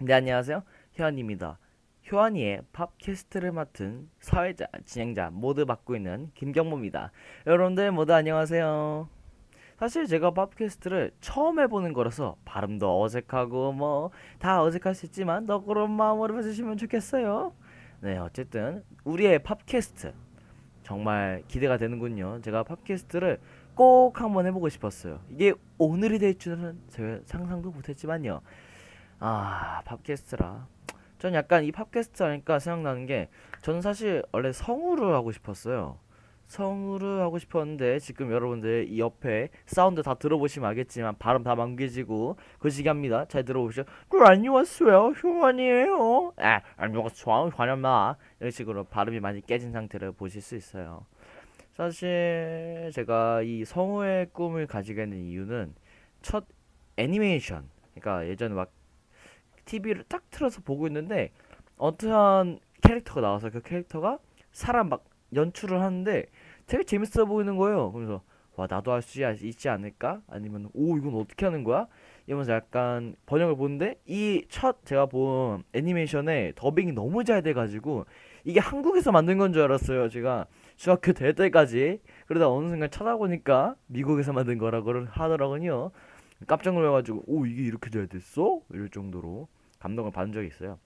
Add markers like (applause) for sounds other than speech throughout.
네 안녕하세요. 효안입니다. 효안이의 팝캐스트를 맡은 사회자 진행자 모두 맡고 있는 김경모입니다. 여러분들 모두 안녕하세요. 사실 제가 팝캐스트를 처음 해보는 거라서 발음도 어색하고 뭐 다 어색할 수 있지만 너그러운 마음으로 봐주시면 좋겠어요. 네 어쨌든 우리의 팝캐스트 정말 기대가 되는군요. 제가 팝캐스트를 꼭 한번 해보고 싶었어요. 이게 오늘이 될 줄은 제가 상상도 못했지만요 아 팟캐스트라. 전 약간 이 팟캐스트 하니까 생각나는 게 저는 사실 원래 성우를 하고 싶었어요. 성우를 하고 싶었는데 지금 여러분들 이 옆에 사운드 다 들어보시면 알겠지만 발음 다 뭉개지고 거시기합니다. 잘 들어보시죠. 그 안녕하세요? 휴먼이에요? 아 안녕하세요 환영마 이런 식으로 발음이 많이 깨진 상태를 보실 수 있어요. 사실 제가 이 성우의 꿈을 가지게 된 이유는 첫 애니메이션 그러니까 예전에 막 TV를 딱 틀어서 보고 있는데 어떠한 캐릭터가 나와서 그 캐릭터가 사람 막 연출을 하는데 되게 재밌어 보이는 거예요. 그래서 와 나도 할 수 있지 않을까? 아니면 오 이건 어떻게 하는 거야? 이러면서 약간 번역을 보는데 이 첫 제가 본 애니메이션에 더빙이 너무 잘 돼가지고 이게 한국에서 만든 건 줄 알았어요. 제가 중학교 될 때까지 그러다 어느 순간 찾아보니까 미국에서 만든 거라고 하더라고요. 깜짝 놀라가지고 오 이게 이렇게 잘 됐어? 이럴 정도로 감동을 받은 적이 있어요.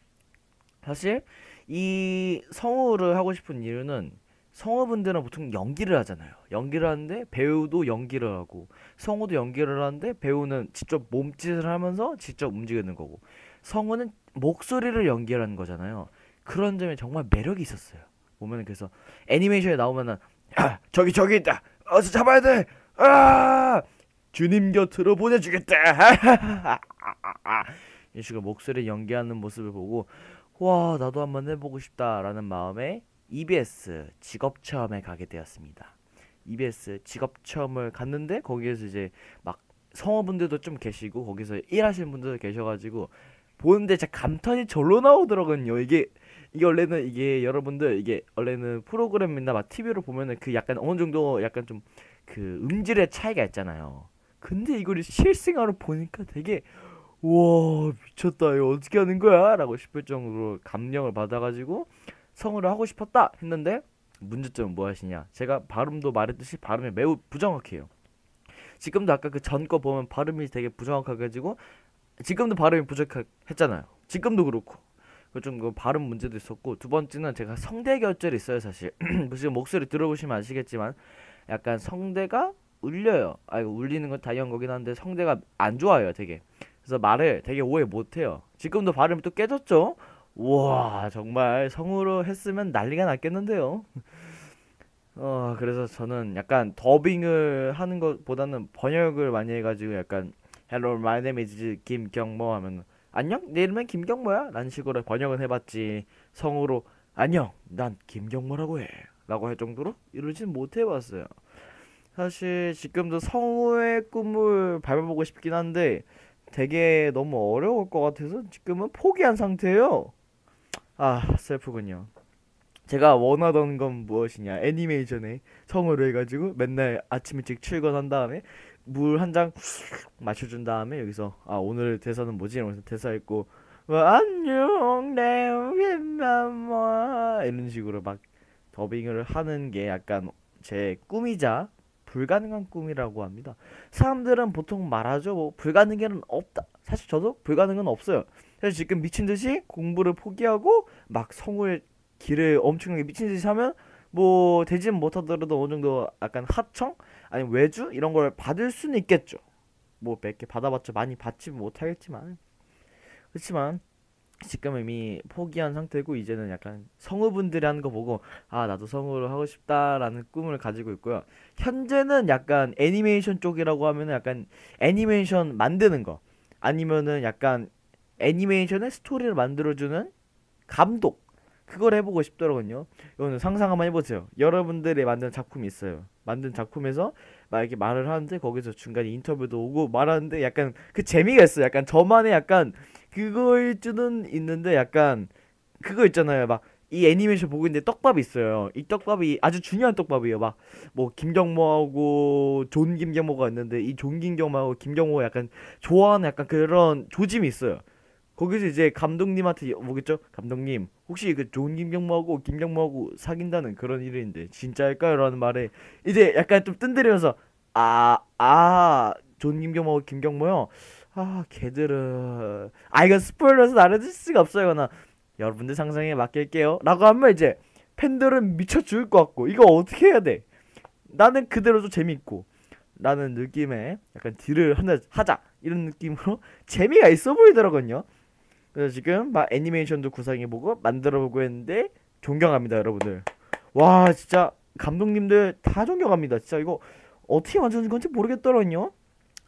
사실 이 성우를 하고 싶은 이유는 성우분들은 보통 연기를 하잖아요. 연기를 하는데 배우도 연기를 하고 성우도 연기를 하는데 배우는 직접 몸짓을 하면서 직접 움직이는 거고 성우는 목소리를 연기하는 거잖아요. 그런 점에 정말 매력이 있었어요. 보면 그래서 애니메이션에 나오면은 아, 저기 저기 있다. 어서 잡아야 돼. 아! 주님 곁으로 보내주겠다. (laughs) 이 식으로 목소리 연기하는 모습을 보고 와 나도 한번 해보고 싶다라는 마음에 EBS 직업 체험에 가게 되었습니다. EBS 직업 체험을 갔는데 거기에서 이제 막 성우분들도 좀 계시고 거기서 일하시는 분들도 계셔가지고 보는데 진짜 감탄이 절로 나오더라고요. 이게 이게 원래는 이게 여러분들 이게 원래는 프로그램이나 막 TV로 보면은 그 약간 어느 정도 약간 좀 그 음질의 차이가 있잖아요. 근데 이걸 실생활로 보니까 되게 와 미쳤다. 이거 어떻게 하는 거야? 라고 싶을 정도로 감명을 받아가지고 성우를 하고 싶었다 했는데 문제점은 무엇이냐? 제가 발음도 말했듯이 발음이 매우 부정확해요. 지금도 아까 그 전 거 보면 발음이 되게 부정확해가지고 지금도 발음이 부족했잖아요. 지금도 그렇고. 좀그 발음 문제도 있었고 두 번째는 제가 성대 결절이 있어요 사실. (clears throat) 지금 목소리 들어보시면 아시겠지만 약간 성대가 울려요. 아 이거 울리는 건 당연한 거긴 한데 성대가 안 좋아요 되게. 그래서 말을 되게 오해 못 해요. 지금도 발음이 또 깨졌죠? 와 정말 성우로 했으면 난리가 났겠는데요? (laughs) 어 그래서 저는 약간 더빙을 하는 것보다는 번역을 많이 해가지고 약간 Hello my name is 김경모 하면 안녕? 내 이름은 김경모야? 라는 식으로 번역을 해봤지. 성우로 안녕 난 김경모라고 해. 라고 할 정도로 이러진 못해봤어요 사실 지금도 성우의 꿈을 밟아보고 싶긴 한데 되게 너무 어려울 것 같아서 지금은 포기한 상태예요. 아 슬프군요. 제가 원하던 건 무엇이냐. 애니메이션에 성우를 해가지고 맨날 아침 일찍 출근한 다음에 물한장 마셔준 다음에 여기서 아 오늘 대사는 뭐지? 이러면서 대사 읽고 뭐, 안녕 내 윗마마 이런 식으로 막 더빙을 하는 게 약간 제 꿈이자 불가능한 꿈이라고 합니다. 사람들은 보통 말하죠. 뭐 불가능은 없다. 사실 저도 불가능은 없어요. 그래서 지금 미친 듯이 공부를 포기하고 막 성우의 길을 엄청나게 미친 듯이 하면 뭐 되지는 못하더라도 어느 정도 약간 하청 아니면 외주 이런 걸 받을 수는 있겠죠. 뭐 몇 개 받아봤자 많이 받지 못하겠지만 그렇지만 지금 이미 포기한 상태고 이제는 약간 성우분들이 하는 거 보고 아 나도 성우를 하고 싶다라는 꿈을 가지고 있고요. 현재는 약간 애니메이션 쪽이라고 하면은 약간 애니메이션 만드는 거 아니면은 약간 애니메이션의 스토리를 만들어주는 감독 그걸 해보고 싶더라고요. 이거는 상상 한번 해보세요. 여러분들이 만든 작품이 있어요. 만든 작품에서 막 이렇게 말을 하는데 거기서 중간에 인터뷰도 오고 말하는데 약간 그 재미가 있어요. 약간 저만의 약간 그거일 수는 있는데 약간 그거 있잖아요. 막 이 애니메이션 보고 있는데 떡밥이 있어요. 이 떡밥이 아주 중요한 떡밥이에요. 막 뭐 김경모하고 존 김경모가 있는데 이 존 김경모하고 김경모가 약간 좋아하는 약간 그런 조짐이 있어요. 거기서 이제 감독님한테 뭐겠죠? 감독님 혹시 그 좋은 김경모하고 김경모하고 사귄다는 그런 일인데 진짜일까요? 라는 말에 이제 약간 좀 뜬들이면서 아아 좋은 김경모하고 김경모요 아 걔들은. 아 이건 스포일러서 나눠줄 수가 없어요 나 여러분들 상상에 맡길게요. 라고 하면 이제 팬들은 미쳐 죽을 것 같고 이거 어떻게 해야 돼? 나는 그대로도 재밌고 라는 느낌의 약간 딜을 하나 하자. 이런 느낌으로 (laughs) 재미가 있어 보이더라고요. 그래서 지금 막 애니메이션도 구상해보고 만들어보고 했는데 존경합니다 여러분들. 와 진짜 감독님들 다 존경합니다. 진짜 이거 어떻게 만드는 건지 모르겠더라고요.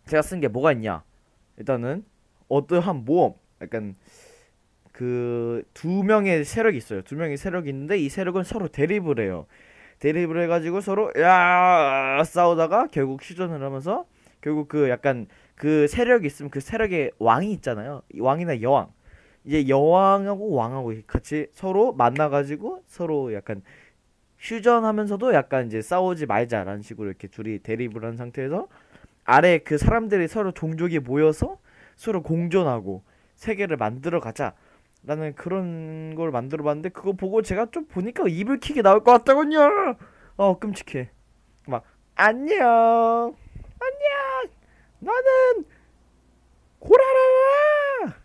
제가 쓴 게 뭐가 있냐 일단은 어떠한 모험 약간 그 두 명의 세력이 있어요. 두 명의 세력이 있는데 이 세력은 서로 대립을 해요. 대립을 해가지고 서로 야 싸우다가 결국 휴전을 하면서 결국 그 약간 그 세력이 있으면 그 세력의 왕이 있잖아요. 왕이나 여왕. 이제 여왕하고 왕하고 같이 서로 만나가지고 서로 약간 휴전하면서도 약간 이제 싸우지 말자라는 식으로 이렇게 둘이 대립을 한 상태에서 아래 그 사람들이 서로 종족이 모여서 서로 공존하고 세계를 만들어 가자 라는 그런 걸 만들어 봤는데 그거 보고 제가 좀 보니까 이불킥이 나올 것 같다군요. 어 끔찍해. 막 안녕 안녕 나는 고라라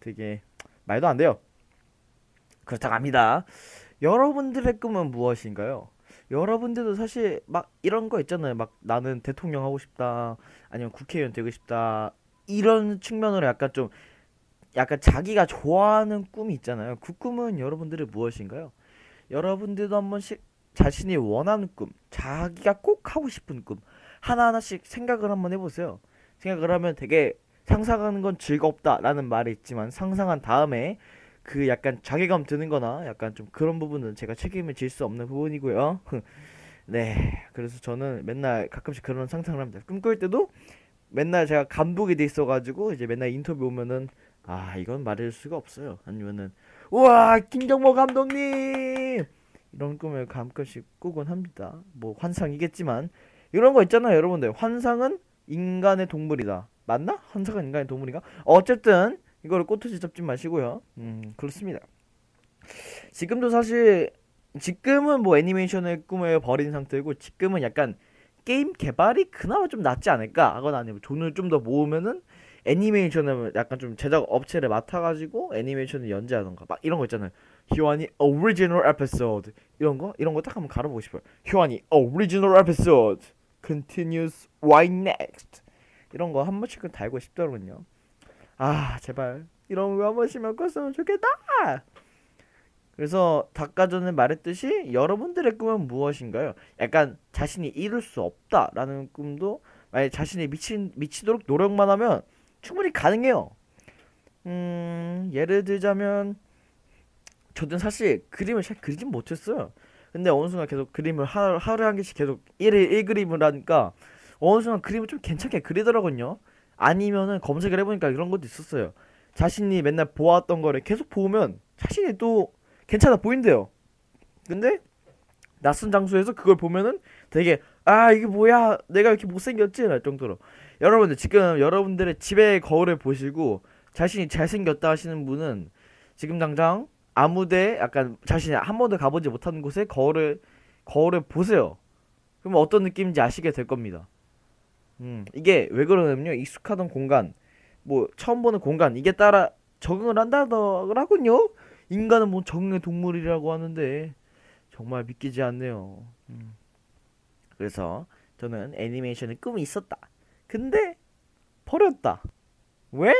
되게 말도 안 돼요. 그렇다고 합니다. 여러분들의 꿈은 무엇인가요? 여러분들도 사실 막 이런 거 있잖아요. 막 나는 대통령 하고 싶다. 아니면 국회의원 되고 싶다. 이런 측면으로 약간 좀 약간 자기가 좋아하는 꿈이 있잖아요. 그 꿈은 여러분들의 무엇인가요? 여러분들도 한 번씩 자신이 원하는 꿈, 자기가 꼭 하고 싶은 꿈 하나하나씩 생각을 한번 해보세요. 생각을 하면 되게 상상하는 건 즐겁다라는 말이 있지만 상상한 다음에 그 약간 자괴감 드는 거나 약간 좀 그런 부분은 제가 책임을 질 수 없는 부분이고요. (laughs) 네. 그래서 저는 맨날 가끔씩 그런 상상을 합니다. 꿈꿀 때도 맨날 제가 감독이 돼 있어가지고 이제 맨날 인터뷰 오면은 아 이건 말할 수가 없어요. 아니면은 우와 김경모 감독님 이런 꿈을 가끔씩 꾸곤 합니다. 뭐 환상이겠지만 이런 거 있잖아요, 여러분들. 환상은 인간의 동물이다. 맞나? 환상은 인간의 동물인가? 어쨌든 이거를 꼬투지 잡지 마시고요. 음 그렇습니다. 지금도 사실 지금은 뭐 애니메이션을 꿈을 버린 상태고 지금은 약간 게임 개발이 그나마 좀 낫지 않을까 하거나 아니면 돈을 좀 더 모으면은 애니메이션을 약간 좀 제작 업체를 맡아가지고 애니메이션을 연재하던가 막 이런 거 있잖아요. 효환이 오리지널 에피소드 이런 거 이런 거 딱 한번 달아보고 싶어요. 효환이 오리지널 에피소드 continues why next 이런 거 한 번씩은 달고 싶더군요. 아 제발 이런 거 한 번씩만 꿨으면 좋겠다. 그래서 닭가 전에 말했듯이 여러분들의 꿈은 무엇인가요? 약간 자신이 이룰 수 없다라는 꿈도 만약 자신이 미친 미치도록 노력만 하면 충분히 가능해요. 음 예를 들자면 저는 사실 그림을 잘 그리진 못했어요. 근데 어느 순간 계속 그림을 하루, 하루에 한 개씩 계속 1일 1그림을 하니까 어느 순간 그림을 좀 괜찮게 그리더라고요. 아니면은 검색을 해보니까 이런 것도 있었어요. 자신이 맨날 보았던 거를 계속 보면 자신이 또 괜찮아 보인대요. 근데 낯선 장소에서 그걸 보면은 되게 아 이게 뭐야 내가 이렇게 못생겼지 할 정도로 여러분들 지금 여러분들의 집의 거울을 보시고 자신이 잘생겼다 하시는 분은 지금 당장 아무데 약간 자신이 한 번도 가보지 못하는 곳에 거울을 거울을 보세요. 그러면 어떤 느낌인지 아시게 될 겁니다. 음, 이게 왜 그러냐면요. 익숙하던 공간, 뭐 처음 보는 공간 이게 따라 적응을 한다더라군요. 인간은 뭐 적응의 동물이라고 하는데 정말 믿기지 않네요. 음. 그래서 저는 애니메이션의 꿈이 있었다. 근데 버렸다. 왜?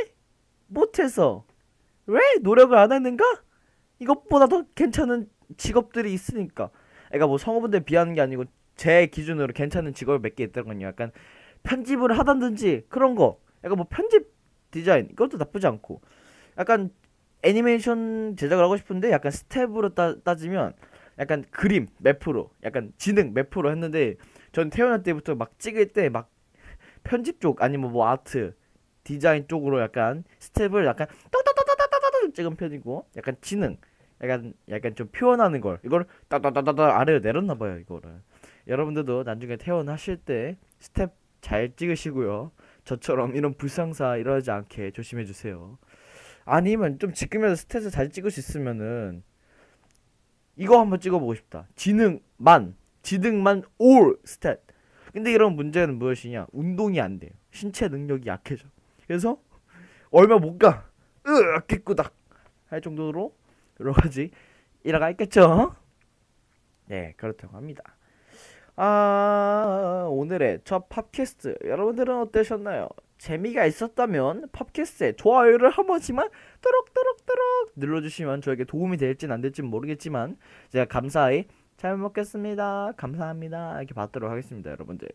못해서. 왜 노력을 안 했는가? 이것보다 더 괜찮은 직업들이 있으니까. 그러니까 뭐 성우분들 비하는 게 아니고 제 기준으로 괜찮은 직업을 몇 개 있다거든요. 약간 편집을 하던지 그런 거. 약간 뭐 편집 디자인 이것도 나쁘지 않고. 약간 애니메이션 제작을 하고 싶은데 약간 stat으로 따, 따지면 약간 그림 몇 프로, 약간 지능 몇 프로 했는데 전 태어날 때부터 막 찍을 때 막 편집 쪽 아니면 뭐 아트 디자인 쪽으로 약간 stat을 약간 따따따따따따따 찍은 편이고 약간 지능 약간 약간 좀 표현하는 걸 이걸 따따따따따 아래로 내렸나 봐요 이거를 여러분들도 나중에 태어나실 때 stat 잘 찍으시고요 저처럼 이런 불상사 일어나지 않게 조심해 주세요 아니면 좀 지금이라도 stat을 잘 찍을 수 있으면은 이거 한번 찍어보고 싶다. 지능만, 지능만 all stat. 근데 이런 문제는 무엇이냐? 운동이 안 돼요. 신체 능력이 약해져. 그래서 얼마 못 가. 으, 개꾸닥 할 정도로 여러 가지 일화가 있겠죠. 네, 그렇다고 합니다. 아, 오늘의 첫 팝캐스트 여러분들은 어떠셨나요? 재미가 있었다면 팝캐스트에 좋아요를 한 번씩만 또록또록또록 눌러주시면 저에게 도움이 될진 안 될진 모르겠지만 제가 감사히 잘 먹겠습니다. 감사합니다. 이렇게 받도록 하겠습니다, 여러분들.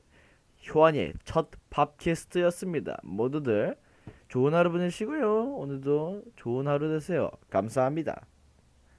효환이의 첫 팝캐스트였습니다. 모두들 좋은 하루 보내시고요. 오늘도 좋은 하루 되세요. 감사합니다.